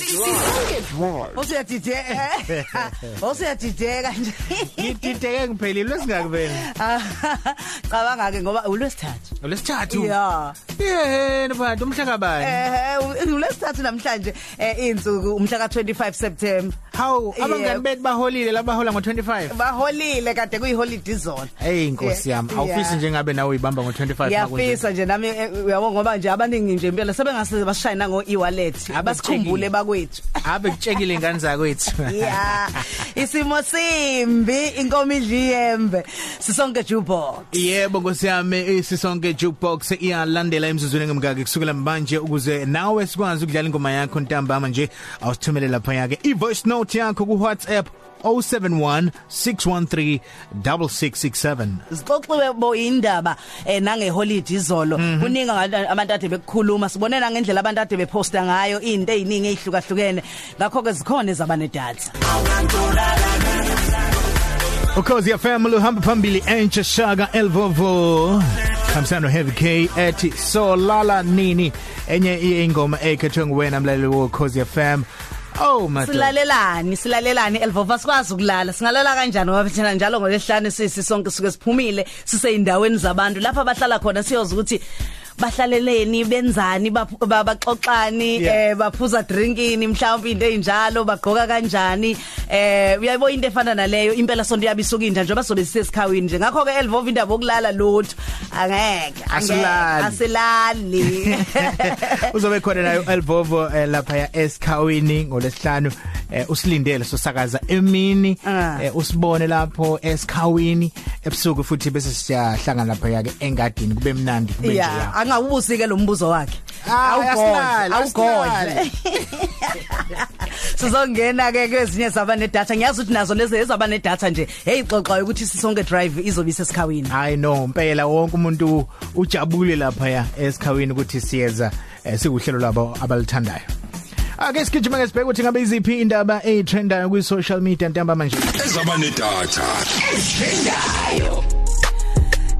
Sisonke drive. Usuyadideka. Usuyadideka nje. ngidideke ngiphelile lesingaki vele Cabanga ke ngoba ulwesithathu. lesithathu Yeah. yena bantu umhla kabani Eh ulwesithathu namhlanje eh insuku umhla ka25 September. hawu abangani Yebo. bethu baholile labahola ngo25 Baholile kade kuyiholiday zone. hey inkosi yami Yeah. awufisi njengabe nawe uyibamba ngo25 Ngiyafisa nje nami eh, uyabona ngoba nje abaningi nje impela sebengase basishayina ngo e-wallet. Abasikhumbule bakwethu. abe kutshekile ingane zakwethu Yeah. Isimo simbi inkomo idliyembe. Sisonke jukebox. Yebo ngosiyami isisonke jukebox iyalandela emzuzweni ngemngaki kusukela manje ukuze nawe sikwazi ukudlala ingoma yakho ntambama nje awusithumele lapha yake i voice note yakho ku WhatsApp 0716136667 Sixoxiwe bo indaba eh nange holiday izolo kuninga ngabantu abantu ade bekukhuluma sibone na ngendlela abantu ade beposta ngayo into eziningi ezihlukahlukene ngakho ke zikhona ezabane data Ukhozi FM luhamba phambili entsha shaka Elvovo. Kamsano Heavy K ethi solala nini? Enye ingoma ekhethwe nguwena mlaleli wokhozi FM Oh my silalelani silalelani elvova sikwazi ukulala. Singalala kanjani ngoba thina njalo ngolesihlanu sisi sonke suke siphumile siseyindaweni zabantu. Lapha bahlala khona siyoza ukuthi bahlaleleni benzani baphu- ba- baxoxani Yeah. eh baphuza drinkini mhlawumbe into enjalo bagqoka kanjani. Eh uyayibona into efana naleyo? Impela sonto yabisuka inja njengoba sobe sisesikhawini nje. Ngakho ke elvova indaba yokulala lutho. Angeke angeke, Asilali. asilali. Uzobe khona nayo Elvovo eh, lapha ya Eskhawini ngolesihlanu eh, usilindele sosakaza emini. Ah. eh, usibone lapho Eskhawini ebusuku futhi bese siyahlangana lapha yake engadini. Kube mnandi kube nje yeah ya angawubusike lo mbuzo wakhe. Ah, awugodle asilali, awugodle sizongena ke kwezinye zabane data ngiyazi ukuthi nazo lezi ezabane data nje hey xoxa ukuthi sisonke drive izobe sesikhawini hayi no impela wonke umuntu ujabule lapha ya Eskhawini ukuthi siyeza eh, sikuhlelo labo abalithandayo. Ake sigijima ke sibheke ukuthi ngabe iziphi indaba ezitrendayo ku social media ntamba manje Ezabane data. Ethendayo.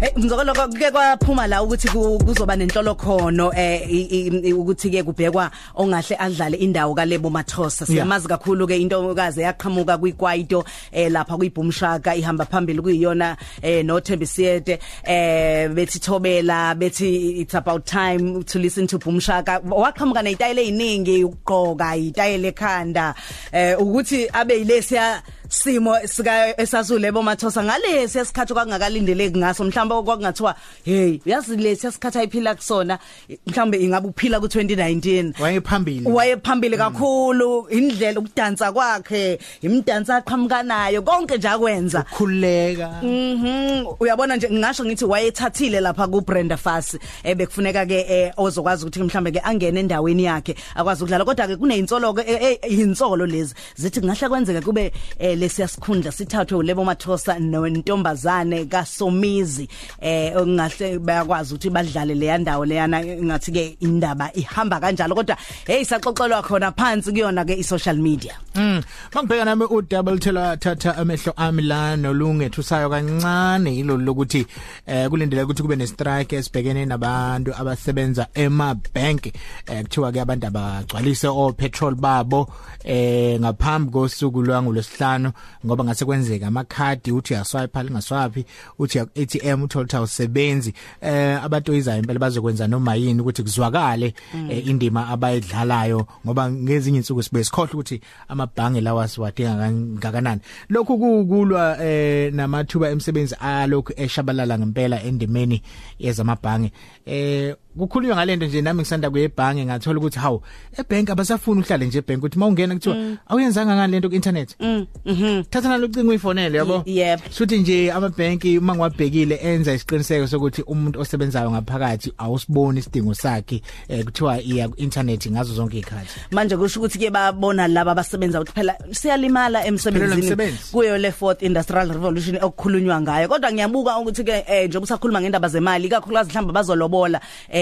Hey ngizokolo ke kwaphuma la ukuthi ku- kuzoba nenhlolo khono eh i- i- ukuthi ke kubhekwa ongahle adlale indawo kaLebo Mathosa. Siyamazi kakhulu ke intokazi yaqhamuka kwikwaito eh lapha kuyibhumshaka ihamba phambili kuyiyona eh noThembi Siyete eh bethi thobela bethi it's about time to listen to Bhumshaka waqhamuka nezitayile eziningi ukugqoka izitayile ekhanda eh ukuthi abe yilesiya simo sika esazulebo mathosa ngalesi esikhathi kwangakalindeleki ngaso mhlawumbe kwakungathiwa hey uyazi lesi esikhathi ayiphila kusona mhlawumbe ingabe uphila ku2019 wayephambili. Wayephambili kakhulu indlela ukudansa kwakhe imdansa aqhamukanayo konke nje akwenza. Khuleka Mhm. Uyabona nje ngisho ngithi wayethathile lapha ku Brenda Fassie ebekufuneka ke eh, ozokwazi ukuthi mhlambe ke angene endaweni yakhe akwazi ukudlala. Kodwa ke kunezinsolo ke insolo lezi zithi ngahle kwenzeke kube eh, lesiya sikhundla sithathwe uLebo Mathosa nentombazane kaSomizi. Eh ngahle bayakwazi ukuthi badlale le yandawo leyana ngathi ke indaba ihamba kanjalo kodwa hey saxoxelwa khona phansi kuyona ke i-social media. Mm mangibheka nami u double tela thatha amehlo ami la nolungethusayo kancane yilo lokuthi eh kulindele ukuthi kube ne strike esibhekene nabantu abasebenza ema bank eh kuthiwa ke abantu abagcwalise o petrol babo eh ngaphambi kosuku lwangolosihlanu ngoba ngase kwenzeka amakhadi uthi uyaswipe lingaswipe uthi ATM utholta awusebenzi. Eh abantu izayo impela bazokwenza noma yini ukuthi kuzwakale eh, indima abayidlalayo ngoba ngezinye insuku sibe sikhohle ukuthi amabhange lawa siwadinga kangakanani lokhu kukulwa eh namathuba emsebenzi alokhu eshabalala ngempela endimeni yezamabhange. Eh kukhulunywa ngalento nje nami ngisanda kuyebhange ngathola ukuthi hawu ebank abasafuni uhlale nje ebank ukuthi mawungena kuthiwa awuyenzanga ngani lento ku internet mhm. Thatha nalocingo uyifonele yabo? Yep Futhi nje amabhenki uma ngiwabhekile enza isiqiniseko sokuthi umuntu osebenzayo ngaphakathi awusiboni isidingo sakhe eh kuthiwa iya ku internet ngazo zonke izikhathi manje kusho ukuthi ke babona laba abasebenza ukuthi phela siyalimala Phela emsebenzini umsebenzi. kuyo le fourth industrial revolution okukhulunywa ngayo. Kodwa ngiyabuka ukuthi ke eh njengoba usakhuluma ngendaba zemali ikakhulukazi mhlamba bazolobola eh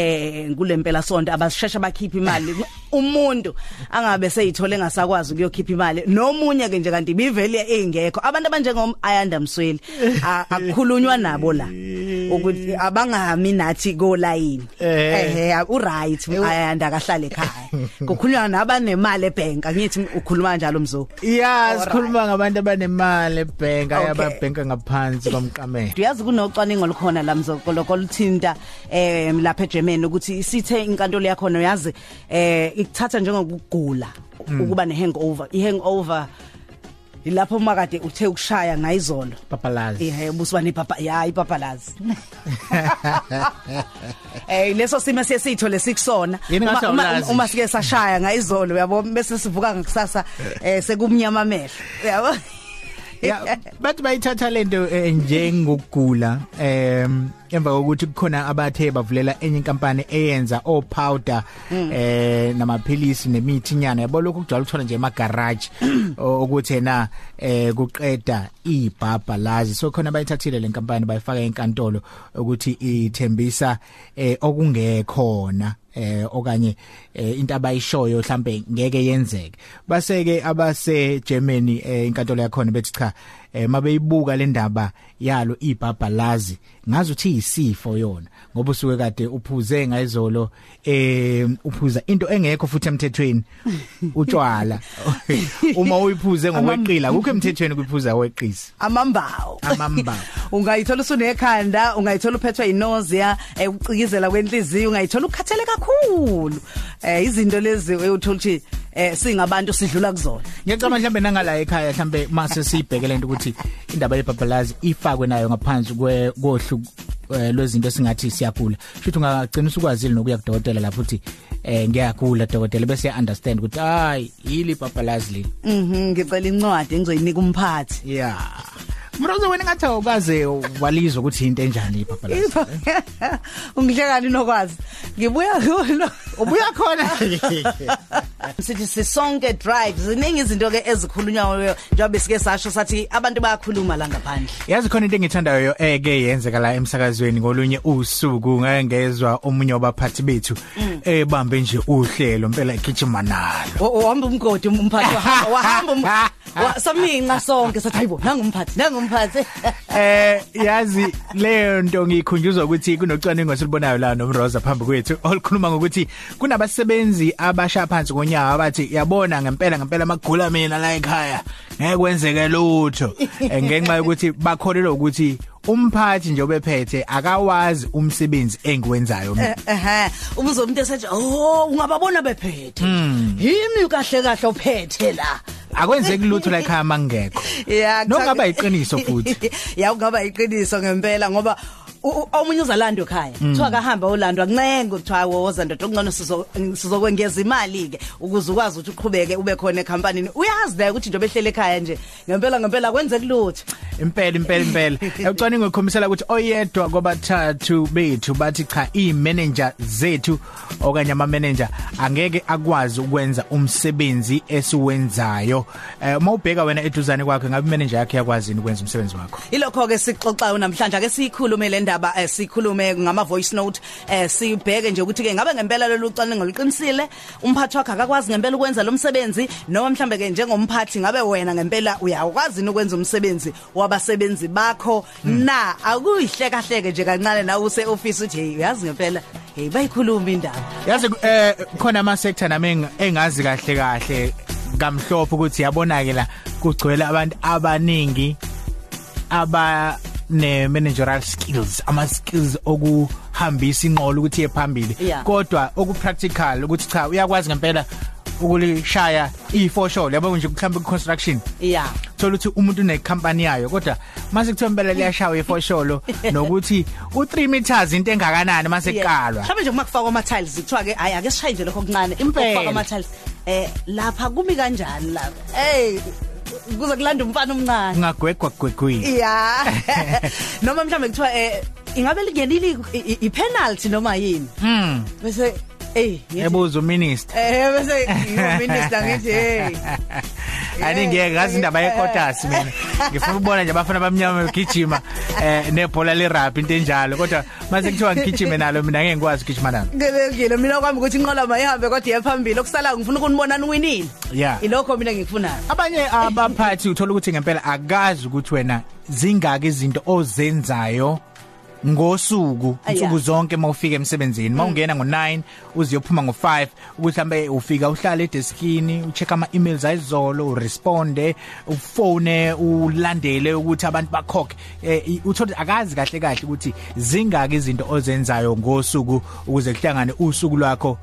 kulempela sonto abashesha bakhipha imali umuntu angabe seyithole ngasakwazi ukuyokhipha imali nomunye ke nje kanti bivele engekho abantu abanjengom ayanda msweli a- akukhulunywa nabo la ukuthi abangami nathi ko line Eh. ehe u right ayanda kahlale ekhaya kukhulunywa nabanemali ebank angithi ukhuluma kanjalo mzo Yeah Alright. sikhuluma ngabantu abanemali ebank Okay. ayababhenka ngaphansi komqamelo uyazi kunocwaningo olukhona la mzokolo koluthinta eh lapha eGermany ukuthi sithe inkantolo yakho uyazi eh ikuthatha njengokugula ukuba ne hangover i hangover ilapho uma kade uthe ukushaya ngayizolo. Papalazi. Ehe busiba nepapa ya ipapalazi eh leso simo sesitho sikusona. Yini ngathi Uma- uma- awulazi? uma sike sashaya ngayizolo uyabo? Bese sivuka ngakusasa eh sekumnyama amehlo. Uyabo? Yeah bathi bayithatha lento eh, njengokugula em emva kokuthi kukhona abathe bavulela enye inkampani eyenza o powder eh namaphilisi nemithi nyana yabo lokho kujwayele ukuthola nje ema garage o- ukuthi na eh kuqeda ibhabha lazi. So khona bayithathile le nkampani bayifaka enkantolo ukuthi ithembisa eh okungekhona eh okanye eh, into abayishoyo mhlambe ngeke yenzeke. Baseke abase Germany eh, inkantolo yakhona bethi cha eh, mabeyibuka le ndaba yalo ibhabhalazi ngazi uthi isifo yona ngoba usuke kade uphuze ngayizolo eh uphuza into engekho futhi emthethweni utshwala. Uma uyiphuze ngokweqila kukho emthethweni kuphuza weqisi amambawo. Amambawu. ungayithola usunekhanda ungayithola uphethwe inausea eh, ucikizela kwenhliziyo ungayithola ukhathele kakhulu. Eh izinto lezi uyothola ukuthi eh singabantu sidlula kuzona. Ngiyacabanga mhlambe nangala ekhaya mhlambe mase sibhekele into ukuthi indaba yebhabhalazi ifakwe nayo ngaphansi kwe kohlu eh, lwezinto singathi siyagula shothi ungagcina usukwazile nokuya kudokotela lapho uthi eh ngiyagula dokotela bese understand ukuthi hayi yili bhabhalazi leli. Mhm ngicela incwadi engizoyinika umphathi. Yeah Mrozo wena ngathi awukaze walizwa ukuthi into enjani ibhabhalazi ungihlekani nokwazi? Ngibuya kulo ubuya khona. Sithi sisonke drive ziningi izinto ke ezikhulunywayo njengoba sike sasho sathi abantu bayakhuluma la ngaphandle. Yazi khona into engithandayo eke yenzeka la emsakazweni ngolunye usuku ngeke ngezwe omunye wabaphathi bethu ebambe nje uhlelo impela igijima nalo. Uhamba umgodi umphathi wahamba wahamba um- wa- saminqa sonke sathi hayibo nangumphathi nangumphathi Eh yazi leyo nto ngikhunjuzwa ukuthi kunocwaningo silibonayo la noMroza phambi kwethu olukhuluma ngokuthi kunabasebenzi abasha phansi konyawo abathi yabona ngempela ngempela magula mina la ekhaya ngeke kwenzeke lutho. Eh, ngenxa yokuthi bakholelwa ukuthi umphathi nje obephethe akawazi umsebenzi engiwenzayo mina. Ehe ubuzo umuntu esethi oh ungababona bephethe? Yimi kahle kahle ophethe la. Akwenzeki lutho la ekhaya mangekho ya Nokungaba yiqiniso futhi. ya ungaba iqiniso ngempela ngoba u- u- omunye uzalando ekhaya. Kuthiwa kahamba ulandwa kuncenga kuthiwa woza ndoda ongcono sizo sizokwengeza imali ke ukuze ukwazi ukuthi uqhubeke ube khona ecompany uyazi la ukuthi into behlele ekhaya nje ngempela ngempela kwenzeka lutho impela impela impela. Ucwaningo ukhomisela ukuthi oyedwa kwabathathu bethu bathi cha imanager zethu okanye ama manager angeke akwazi ukwenza umsebenzi esiwenzayo. Eh mawubheka wena eduzane kwakhe ngabe manager yakhe yakwazi ukwenza umsebenzi wakho? Ilokho ke sixoxayo namhlanje ake sikhulume le ndaba eh, sikhulume ngama voice note eh sibheke nje ukuthi ke ngabe ngempela lolu ucaningo liqinisile umphathi wakhe akakwazi ngempela ukwenza lo msebenzi noma mhlambe ke njengomphathi ngabe wena ngempela uyakwazi ukwenza umsebenzi wabasebenzi bakho? Na akuyihleka hleke nje kancane nawe use office uthi hey uyazi ngempela hey bayikhuluma indaba. Yazi eh khona ama sector nami eng- engazi kahle kahle kamhlophe ukuthi yabona ke la kugcwele abantu abaningi aba ne managerial skills ama skills okuhambisa inqolo ukuthi ephambili kodwa oku practical ukuthi cha uyakwazi ngempela ukulishaya i4 show yabo nje mhlawumbe ku construction yeah. Thola ukuthi umuntu unecompany yayo kodwa mase kuthiwa impela liyashawa i4 show lo nokuthi u3 meters into engakanani mase kuqalwa mhlawumbe nje kumakufaka ama tiles kuthiwa ke hayi ake sishaye nje lokho okuncane. Ukufaka ama tiles eh lapha kumi kanjani lapha hey! Kuze kulanda umfana omncane. Ungagwegwa gwegwini ya. Noma mhlambe kuthiwa eh ingabe lingenile i- i- i penalty noma yini? Mm bese eh ngithi- ebuza uminister eh bese yo minister ngithi hey ani ngeke ngazi indaba yekotas mina. Ngifuna ukubona nje abafana bamnyama begijima eh nebhola le rugby into enjalo. Kodwa mase kuthiwa ngigijime nalo mina ngeke ngikwazi ukugijima nalo. Ngelekile mina kwami ukuthi inqola mayihambe kodwa iyaphambili okusala ngifuna ukunibona niwinile. Yeah. ilokho mina ngikufunayo abanye abaphathi uthola ukuthi ngempela akazi ukuthi wena zingaki izinto ozenzayo ngosuku Aya. insuku zonke mawufika emsebenzini. Mawungena ngo9 uziyophuma ngo5 ukuthi mhlambe ufika uhlale edeskini ucheck ama emails ayizolo uresponde ufone ulandele ukuthi abantu bakhokhe. Eh, uthola akazi kahle kahle ukuthi zingaki izinto ozenzayo ngosuku ukuze kuhlangane usuku lwakho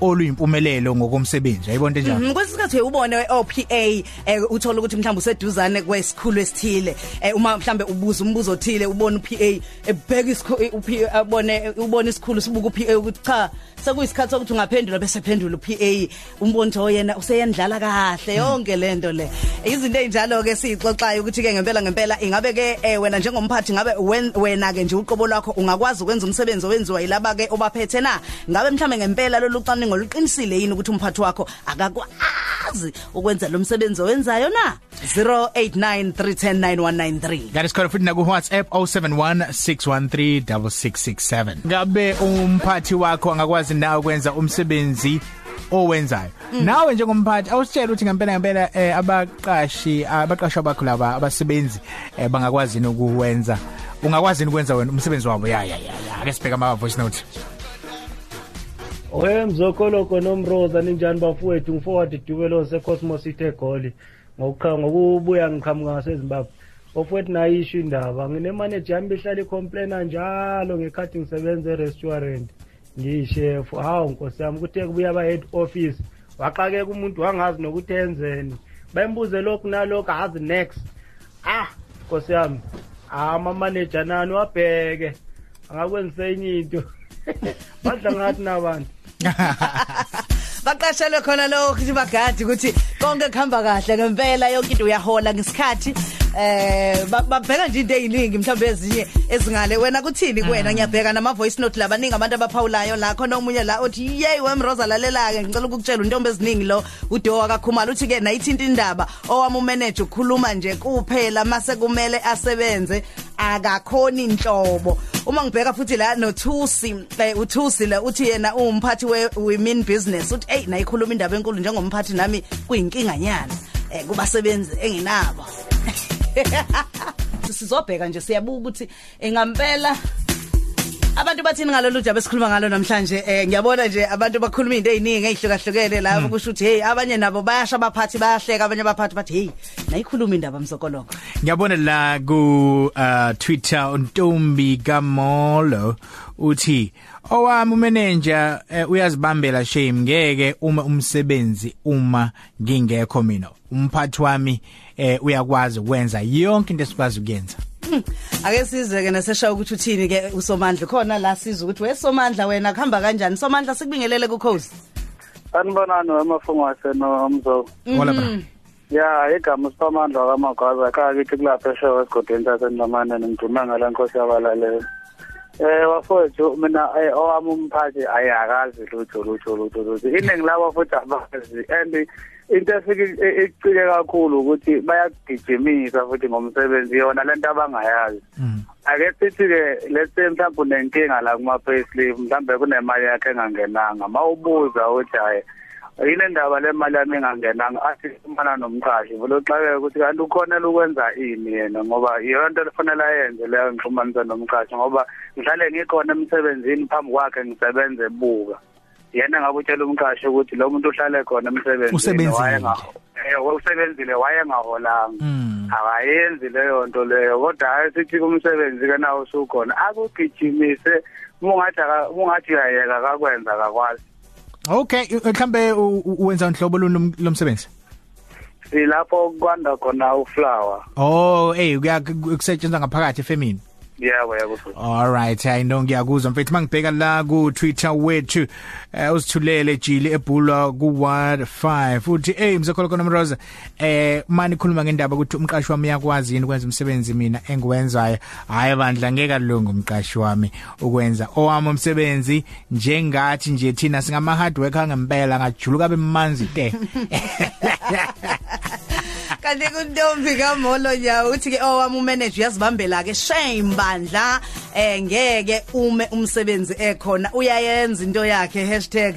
oluyimpumelelo ngokomsebenzi. Yayibona njalo. Mhm, kwesikhathi ubone OPA eh uthola ukuthi mhlawumbe useduzane kwesikhulu esithile. Eh uma mhlambe ubuza umbuzo othile ubone uPA ebheka isikhulu uPA abone ubone isikhulu sibuka uPA ukuthi cha sekuyisikhathi sokuthi ungaphendula bese phendula uPA umbone ukuthi yena useyendlala kahle yonke lento le. Izinto ezinjalo ke sixoxayo ukuthi ke ngempela ngempela ingabe ke eh, wena njengomphathi ngabe wen- wena ke nje uqobo lwakho ungakwazi ukwenza umsebenzi owenziwa yilaba ke obaphethe na? Ngabe mhlambe ngempela lolu cwaningo luqinisile yini ukuthi umphathi wakho akakwazi ukwenza lo msebenzi owenzayo na? 0893109193 Ngani sikhona futhi na ku WhatsApp 0716136667 Ngabe umphathi wakho angakwazi nawe ukwenza umsebenzi owenzayo? Nawe njengomphathi awusitshela ukuthi ngempela ngempela eh, abaqashi abaqashwa bakho laba abasebenzi eh, bangakwazi ukuwenza ungakwazi ukwenza wena umsebenzi wabo. Ya ya ya ya. ake sibheka ama voice note Oye mzokoloko nomroza ninjani bafowethu? Ngifoward dubelo secosmos ithe goli. Ngokubuya ngiqhamuka ngaseZimbabwe. Bafowethu nayo isho indaba. Ngine manager yami behlala icomplaina njalo ngekhathi ngisebenza e-restaurant. Ngiyishef hawu nkosi yami kuthe kubuya ba head office waxakeka umuntu wangazi nokuthi enzeni. Bembuze lokhu nalokhu azi next. Ah nkosi yami ama manager nani wabheke. Angakwenza enye into. Badla ngathi nabantu. baqashelwe khona lokho ukuthi bagadi ukuthi konke kuhamba kahle ngempela yonke into uyahola ngesikhathi. Eh ba- babheka nje into eziningi mhlawumbe ezinye ezingale. Wena kuthini kuwena? Ngiyabheka nama voice note labaningi abantu abaphawulayo la. Khona omunye la uthi yey wemroza lalela ke ngicela ukukutshela untombi eziningi lo uDowa kakhumalo uthi ke nayithinta indaba owami umanager ukukhuluma nje kuphela mase kumele asebenze. Akakhoni inhlobo uma ngibheka futhi la noThusi eh, uThusi la uthi yena umphathi we women business. Uthi hey nayikhuluma indaba enkulu njengomphathi nami kuyinkinga nyana eh kubasebenzi enginabo. sizobheka nje siyabuka ukuthi engampela abantu bathini ngalolu jaba esikhuluma ngalo namhlanje? Eh ngiyabona nje abantu bakhuluma izinto eziningi ezihlukahlukene la kusho ukuthi hey abanye nabo bayasha abaphathi bayahleka abanye abaphathi bathi hey nayikhuluma indaba msokoloko Ngiyabona la ku uh, Twitter untombi kaMolo uthi owami umanager eh, uyazibambela shame ngeke uma umsebenzi uma ngingekho mina. Umphathi wami eh, uyakwazi ukwenza yonke into esikwazi ukuyenza. ake sizwe ke nesesha ukuthi uthini ke usomandla? Khona la sizwe ukuthi wesomandla wena kuhamba kanjani? Somandla sikubingelele ku coast sanibonani wemafungwase nomzo wala bra. Ya igama siphamandla kamagwaza kha kithi kulapha eshowe esigodini sasenlamane nimdume ngala nkosi yabalaleli. Eh wafowethu mina eh, owami umphathi ayakazi lutho lutho lutho lutho. Iningi labo futhi abazi and into efike ecike kakhulu ukuthi bayagijimisa futhi ngomsebenzi yona lento abangayazi. Ake sithi ke let's say mhlawumbe unenkinga la kuma payslip mhlawumbe kunemali yakhe engangenanga mawubuza uthi hayi yini ndaba le mali yami engangenanga? Athi kumana nomqashi. Vele uxakeke ukuthi kanti ukhonela ukwenza ini yena? Ngoba iyona nto lefanele ayenze leyo ngixhumanisa nomqashi ngoba ngihlale ngikhona emsebenzini phambi kwakhe ngisebenze ebuka yena ngabe utshela umqashi ukuthi lo muntu uhlale khona emsebenzini Usebenzile. eh, wayengaholanga. Mm. akayenzi leyo nto leyo kodwa hayi sithi kumsebenzi ke nawo usukhona. Akugijimise ungathi aka- ungathi uyayeka akakwenza akakwazi. Okay mhlambe wenza unhlobo luni lomsebenzi? Silapho kwanda khona uflower. Oh hey kuyakusetshenzwa ngaphakathi efemini. Yebo yebo futhi All right I know ngiyakuzwa mfethu. Mangibheka la ku Twitter wethu eh, usithulele Jili ebhulwa ku Ward 5 uthi hey mzekhola khona Mroza eh mani khuluma ngendaba ukuthi umqashi wami yakwazi yini ukwenza umsebenzi mina engiwenzayo? Hayi bandla ngeke kulunga umqashi wami ukwenza. Owami umsebenzi njengathi nje thina singama hard worker ngempela ngajuluka bemanzi te. kanti kuntombi kamolo nyawo uthi ke owami umanager uyazibambela ke shame bandla eh ngeke ume umsebenzi ekhona. Uyayenza into yakhe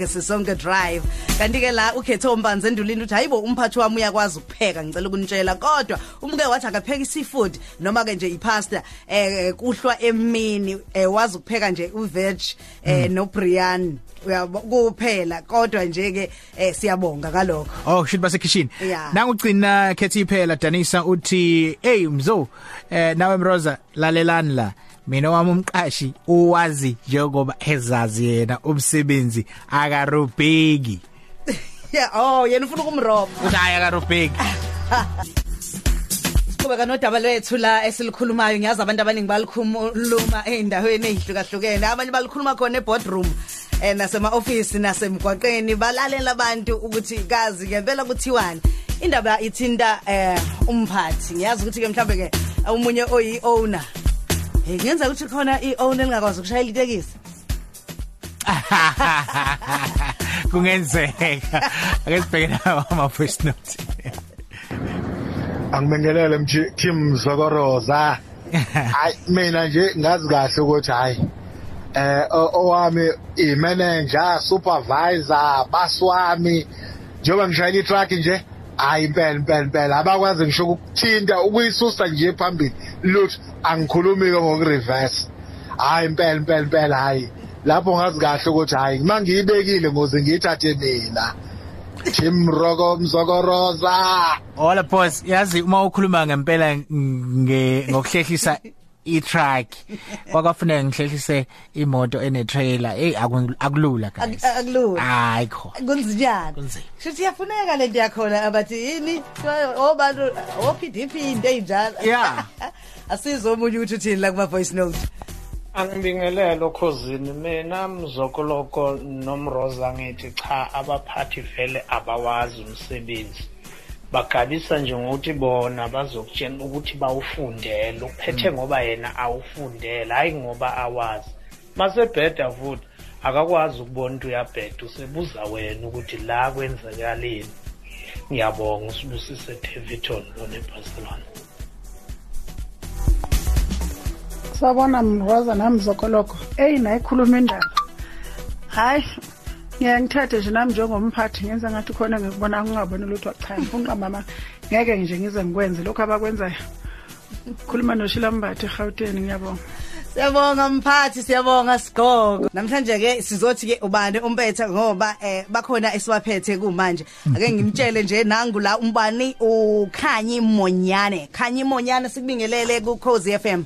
#sisonke drive. Kanti ke la ukhetho mbanze endulini uthi hayibo umphathi wami uyakwazi ukupheka ngicela ukunitshela. Kodwa umke wathi akapheka seafood noma ke nje ipasta eh kuhlwa emini eh wazi ukupheka nje uveg eh no Brian uyabo kuphela. Kodwa nje ke eh siyabonga kalokho. Oh shit base kitchen. Yeah. Nangu ugcina Kethi phela Danisa uthi hey mzo eh nawe Mroza lalelani la. Mina wami umqashi uwazi njengoba ezazi yena umsebenzi akarubheki. yeah oh yena ufuna ukumroba Uthaya akarubheki. Siqhubeka nodaba lwethu la esilikhulumayo ngiyazi abantu abaningi balikhuluma eindaweni ezihlukahlukene abanye balikhuluma khona eboardroom eh nasema office nasemgwaqeni balalela abantu ukuthi kazi ngempela kuthiwani indaba ithinta eh umphathi. Ngiyazi ukuthi ke mhlambe ke umunye oyi owner hey ngenza ukuthi khona i owner lingakwazi ukushayela itekisi? Kungenzeka. Ake sibheke nawo ama voice note. angibingelele mthi team Zokoroza hayi mina nje ngazi kahle ukuthi hayi eh o- owami i manager supervisor baswami njengoba ngishayela itruck nje hayi impela impela impela abakwazi ngisho ukuthinta ukuyisusa nje phambili. Luthi angikhulumi ngokureverse. Hayi impela impela impela hayi. Lapho ngazi kahle ukuthi hayi mangiyibekile ngoze ngiyithathe mina. Tim Roko Mzokoroza. Hola boss, yazi uma ukhuluma ngempela nge ngokuhlehlisa i-truck. Kwakafuneka ngihlehlise imoto ene trailer hey aku- akulula guys. Ak- akulula. hayi kho. Kunzinyana Kunzima. shithi yafuneka lento yakhona abathi yini? Obantu oPDP into enjalo Yeah. asizo omunye ukuthi uthini la kuma voice note Angibingelele okhosini. Mina mzokoloko nomroza ngithi cha abaphathi vele abawazi umsebenzi. Bagabisa nje ngokuthi bona bazokutshela ukuthi bawufundele. Uphethe ngoba yena awufundele hayi ngoba awazi. Masebheda futhi akakwazi ukubona ukuthi uyabheda usebuza wena ukuthi la kwenzakaleni. Ngiyabonga usibusise Teviton lona eBarcelona. Sabona mroza nami zokoloko eyi nayikhuluma indaba. Hayi ngeke ngithathe nje nami njengomphathi ngenza ngathi khona ngikubona ngingaboni lutho. Cha ngifuna mama ngeke nje ngize ngikwenze lokho abakwenzayo. Khuluma noshila mbathe eGauteng ngiyabonga. Siyabonga mphathi siyabonga sigogo. Namhlanje ke sizothi ke ubani umpethe ngoba eh bakhona esiwaphethe kumanje. Ake ngimtshele nje nangu la umbani ukhanyi Monyane. Khanyi Monyane sikubingelele ku Khosi FM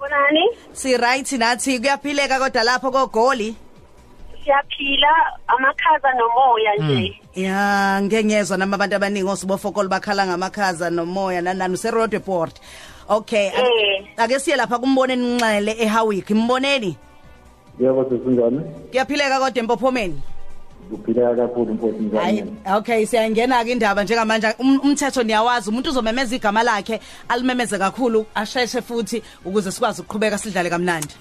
Bonani, si right nathi kuyaphileka kodwa lapho kogoli. Siyaphila amakhaza nomoya nje. ya ngeke ngezwe nami abantu abaningi osibofokolo bakhala ngamakhaza nomoya nanani useroad report okay Eh. ake siye lapha kumbone ninxele eHawick. Imboneni yebo sesinjani kuyaphileka kodwa empophomeni? Kuphileka kakhulu mfowethu hayi njani okay siyangena ke indaba njengamanje. Um- umthetho niyawazi umuntu uzomemeza igama lakhe alimemeze kakhulu asheshe futhi ukuze sikwazi ukuqhubeka sidlale kamnandi.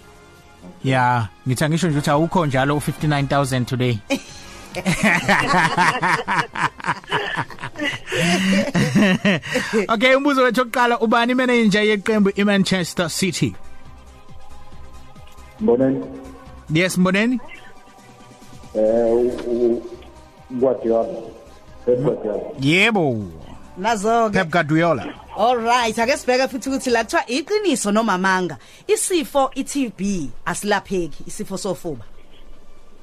Yeah ngithi ngisho nje ukuthi awukho njalo u59000 today. Okay umbuzo wethu oqala ubani manager yeqembu iManchester City? Mboneni? Yes mboneni? Eh Guardiola. Pep Guardiola. Yebo. Nazo ke Pep Guardiola alright ake sibheke futhi ukuthi la kuthiwa iqiniso noma amanga isifo iTB asilapheki isifo sofuba.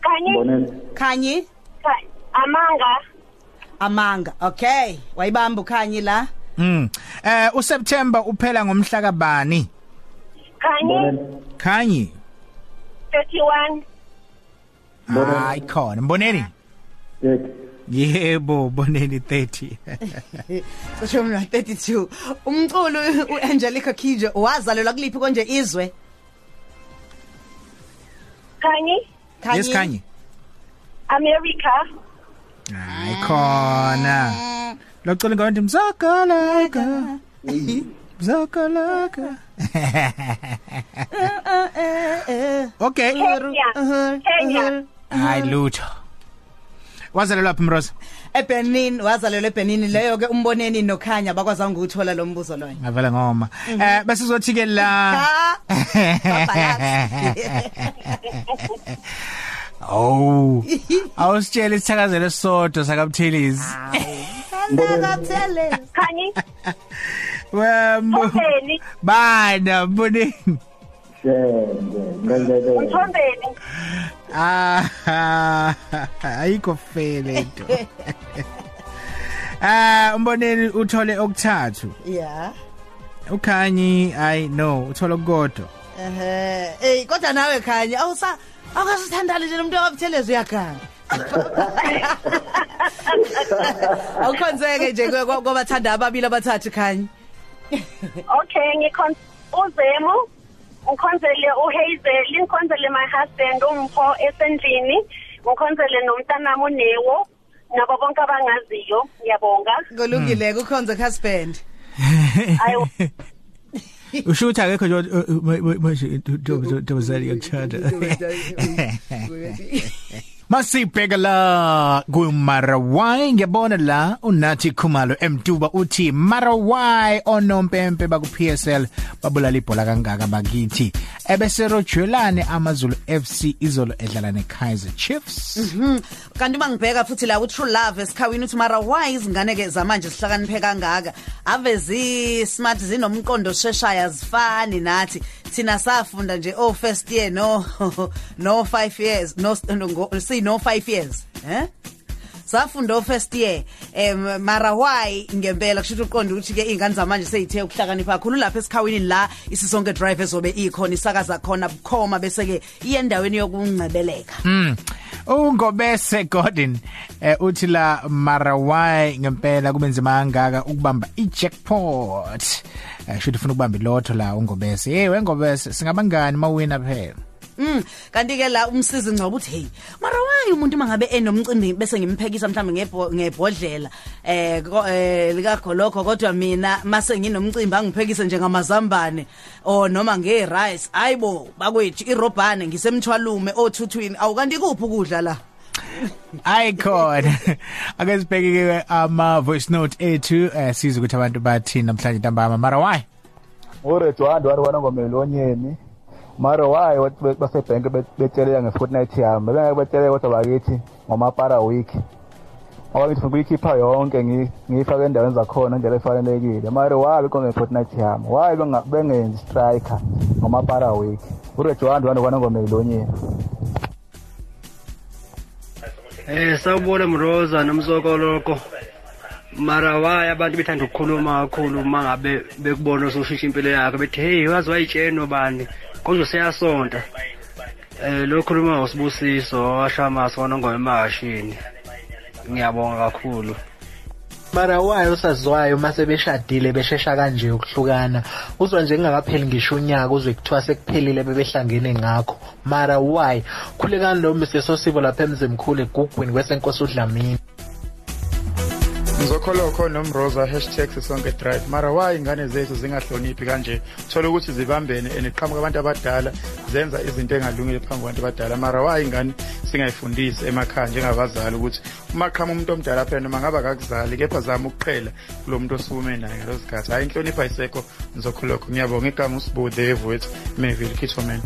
Kanye? Mboneni khanyi ka- amanga. Amanga okay. Wayibamba ukhanyi la. Mm eh uSeptember uphela ngomhla kabani? Kanye? Mboneni Khanyi 31 Hayi khona. Mboneni? Dick Yebo boneni 30 cishe mina 32 umculo uAngelica Kidjo wazalelwa kuliphi konje izwe? Kanye? Yes Khanyi America. Hayi khona. Locela ngabantu mzakalaka Mzakalaka Okay. Kenya. Kenya. Hayi lutho. Wazalelwa phi Mroza eBenin wazalelwa eBenin leyo ke umboneni nokhanya bakwazanga ukuthola lo mbuzo loyo. Ngavela ngoma. Eh bese sizothi ke la Oh awusitshela isithakazelo sodwa sakaButhelezi Ndakathele Khanyi. Wembo bana mboneni? Shenge ngenzele Mthombeni Ah ayikho fele into Ah umboneni uthole okuthathu yeah ukhanyi i no uthole okukodwa ehe eh kodwa nawe khanya awusa akasithandali nje umuntu akabuthelezi uyakhanga awukhonzeke nje kwa- kwabathanda ababili abathathu khanya Okay ngikhon uzemu ngikhonzele uHazel ngikhonzele my husband umpho esendlini ngikhonzele nomntanami unewo nabo bonke abangaziyo ngiyabonga kulungile kukhonze husband ayo usho ukuthi akekho nje manje ntombazane yakuthanda Masibheka la kuMarawai ngiyabona la unathi Khumalo Mduba uthi Marawai onompempe baku PSL babulala ibhola kangaka bakithi. Ebese Rojwelane AmaZulu FC izolo edlala neKaizer Chiefs. Mhm. kanti bangibheka futhi la ku True Love esikhawini uthi mara why izingane ke zamanje sihlakaniphe kangaka ave zi smart zinomqondo osheshaya zifani nathi. Thina safunda nje oh first year no no 5 years no no ngo- see no 5 years eh safunda o first year em mara why ngempela kusho ukuthi uqonda ukuthi ke izingane zamanje seyithe ukuhlakanipha kakhulu lapha esikhawini la isisonke drive ezobe ikhona isakaza khona bukhoma bese ke iyendaweni yokungcebeleka Mm. Ungobese Gordon eh uthi la Marawai ngempela kubenzima kangaka ukubamba ijackpot. Eh shothi ufuna ukubamba ilotho la ungobese. Hey wengobese singabangani mawina phela. Mm kanti ke la umsizi ngcobo uthi hey mara why umuntu mangabe enomcimbi bese ngimphekisa ngebho- ngebhodlela eh eh lika golokho kodwa mina mase nginomcimbi angiphekise njengamazambane o noma ngerice ayibo bakwethu irobhane ngisemthwalume othuthwini awukanti kuphi ukudla la Icon. Ake sibheke ke ama voice note ethu eh siza ukuthi abantu bathi namhlanje ntambama Marawai. uRedwando wari wana ngomelonyeni mara wayi wathi basebhenke betelela nge-fortnight yami bengeke betelele kodwa bakithi ngomapara week ngoba ngithi ukuyikhipha yonke ngi- ngiyifake endaweni zakhona indlela efanelekile mara wayi bekho nge-fortnight yami wayi benga- bengenzi striker ngomapara week uRedwando wani wana ngomelonyeni Eh sawubona Mroza nomzokoloko. Mara waya abantu bethanda ukukhuluma kakhulu mangabe bekubona usoshisha impilo yakhe bethi hey wazi wayitsheno bani konje siyasonta. Eh lo khuluma usibusiso washamasa wona ngoyemashini. Ngiyabonga kakhulu. mara wayo osaziwayo mase beshadile beshesha kanje ukuhlukana uzwa nje kungakapheli ngisho unyaka uzwe kuthiwa sekuphelile bebehlangene ngakho mara why khulekani lo Mr Sosibo lapha emzimkhulu egugwini kwesenkosi udlamini ngizokholokho nomroza hashtag sisonke drive. Mara why ingane zethu zingahloniphi kanje. Thola ukuthi zibambene and iqhamuka abantu abadala zenza izinto engalungile phambi kwabantu abadala. Mara why ingane singayifundisi emakhaya njengabazali ukuthi uma qhamuka umuntu omdala phela noma ngaba kakuzali kepha zama ukuqhela kulo muntu osukume naye ngalo sikhathi. Hayi inhlonipho ayisekho. Ngizokholokho. Ngiyabonga igama usibude evuethu meville kithoman.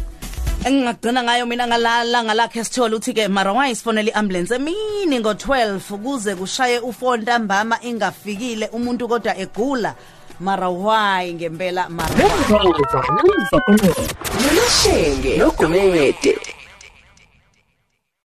Engingagcina ngayo mina ngalala ngalakhe sithola uthi ke mara wayisifonela iambulance emini ngo12 ukuze kushaye ufoni ntambama ingafikile umuntu kodwa egula mara why ngempela mara Nomdlavuza nomzokoloko. Nomashenge nogumede.